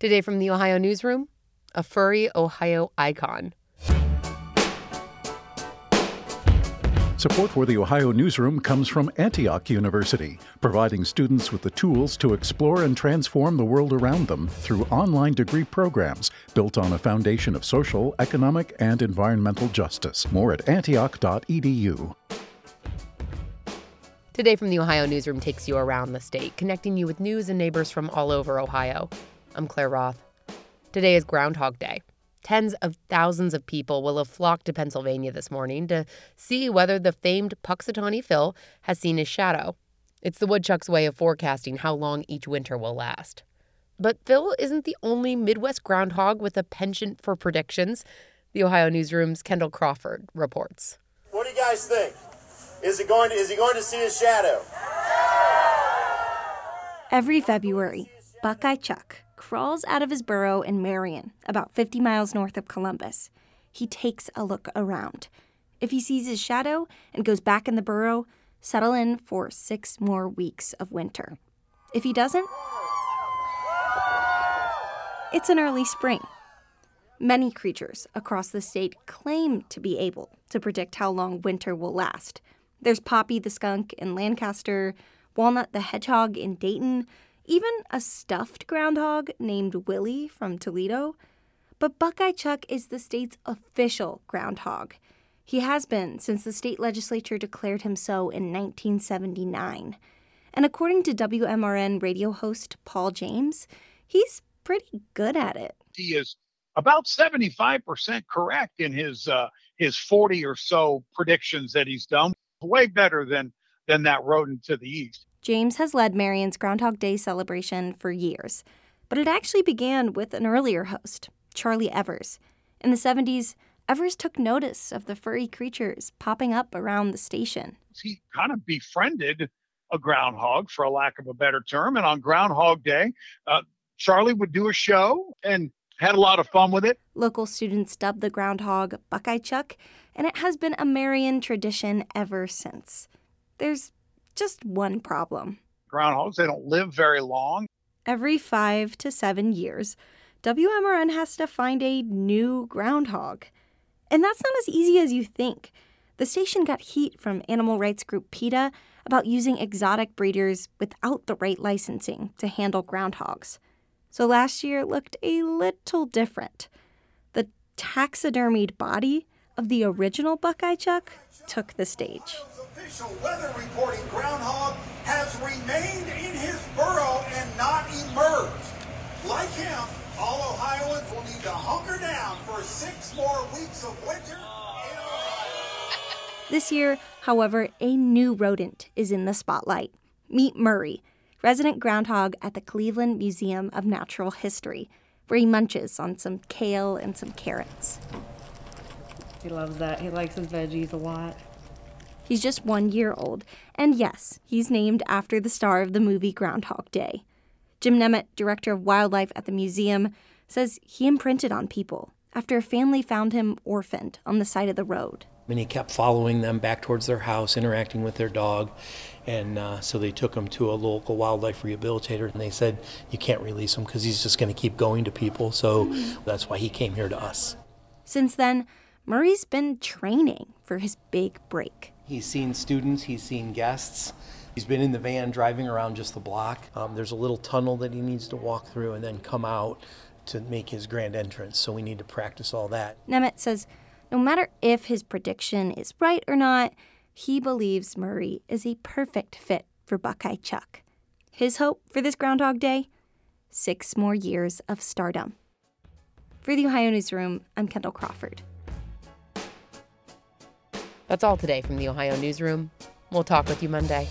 Today from the Ohio Newsroom, a furry Ohio icon. Support for the Ohio Newsroom comes from Antioch University, providing students with the tools to explore and transform the world around them through online degree programs built on a foundation of social, economic, and environmental justice. More at antioch.edu. Today from the Ohio Newsroom takes you around the state, connecting you with news and neighbors from all over Ohio. I'm Claire Roth. Today is Groundhog Day. Tens of thousands of people will have flocked to Pennsylvania this morning to see whether the famed Punxsutawney Phil has seen his shadow. It's the woodchuck's way of forecasting how long each winter will last. But Phil isn't the only Midwest groundhog with a penchant for predictions. The Ohio Newsroom's Kendall Crawford reports. What do you guys think? Is it going to, is he going to see his shadow? Every February, Buckeye Chuck crawls out of his burrow in Marion, about 50 miles north of Columbus. He takes a look around. If he sees his shadow and goes back in the burrow, settle in for six more weeks of winter. If he doesn't, it's an early spring. Many creatures across the state claim to be able to predict how long winter will last. There's Poppy the skunk in Lancaster, Walnut the hedgehog in Dayton, even a stuffed groundhog named Willie from Toledo. But Buckeye Chuck is the state's official groundhog. He has been since the state legislature declared him so in 1979. And according to WMRN radio host Paul James, he's pretty good at it. He is about 75% correct in his uh, his 40 or so predictions that he's done. Way better than than that rodent to the east. James has led Marion's Groundhog Day celebration for years, but it actually began with an earlier host, Charlie Evers. In the 70s, Evers took notice of the furry creatures popping up around the station. He kind of befriended a groundhog, for a lack of a better term. And on Groundhog Day, uh, Charlie would do a show and had a lot of fun with it. Local students dubbed the groundhog Buckeye Chuck, and it has been a Marion tradition ever since. There's just one problem. Groundhogs, they don't live very long. Every five to seven years, WMRN has to find a new groundhog. And that's not as easy as you think. The station got heat from animal rights group PETA about using exotic breeders without the right licensing to handle groundhogs. So last year looked a little different. The taxidermied body of the original Buckeye Chuck took the stage official weather reporting groundhog has remained in his burrow and not emerged. Like him, all Ohioans will need to hunker down for six more weeks of winter. This year, however, a new rodent is in the spotlight. Meet Murray, resident groundhog at the Cleveland Museum of Natural History, where he munches on some kale and some carrots. He loves that. He likes his veggies a lot. He's just one year old, and yes, he's named after the star of the movie Groundhog Day. Jim Nemeth, director of wildlife at the museum, says he imprinted on people after a family found him orphaned on the side of the road. And he kept following them back towards their house, interacting with their dog. And uh, so they took him to a local wildlife rehabilitator, and they said, You can't release him because he's just going to keep going to people. So that's why he came here to us. Since then, Murray's been training for his big break. He's seen students, he's seen guests. He's been in the van driving around just the block. Um, there's a little tunnel that he needs to walk through and then come out to make his grand entrance. So we need to practice all that. Nemeth says no matter if his prediction is right or not, he believes Murray is a perfect fit for Buckeye Chuck. His hope for this Groundhog Day? Six more years of stardom. For the Ohio Newsroom, I'm Kendall Crawford. That's all today from the Ohio Newsroom. We'll talk with you Monday.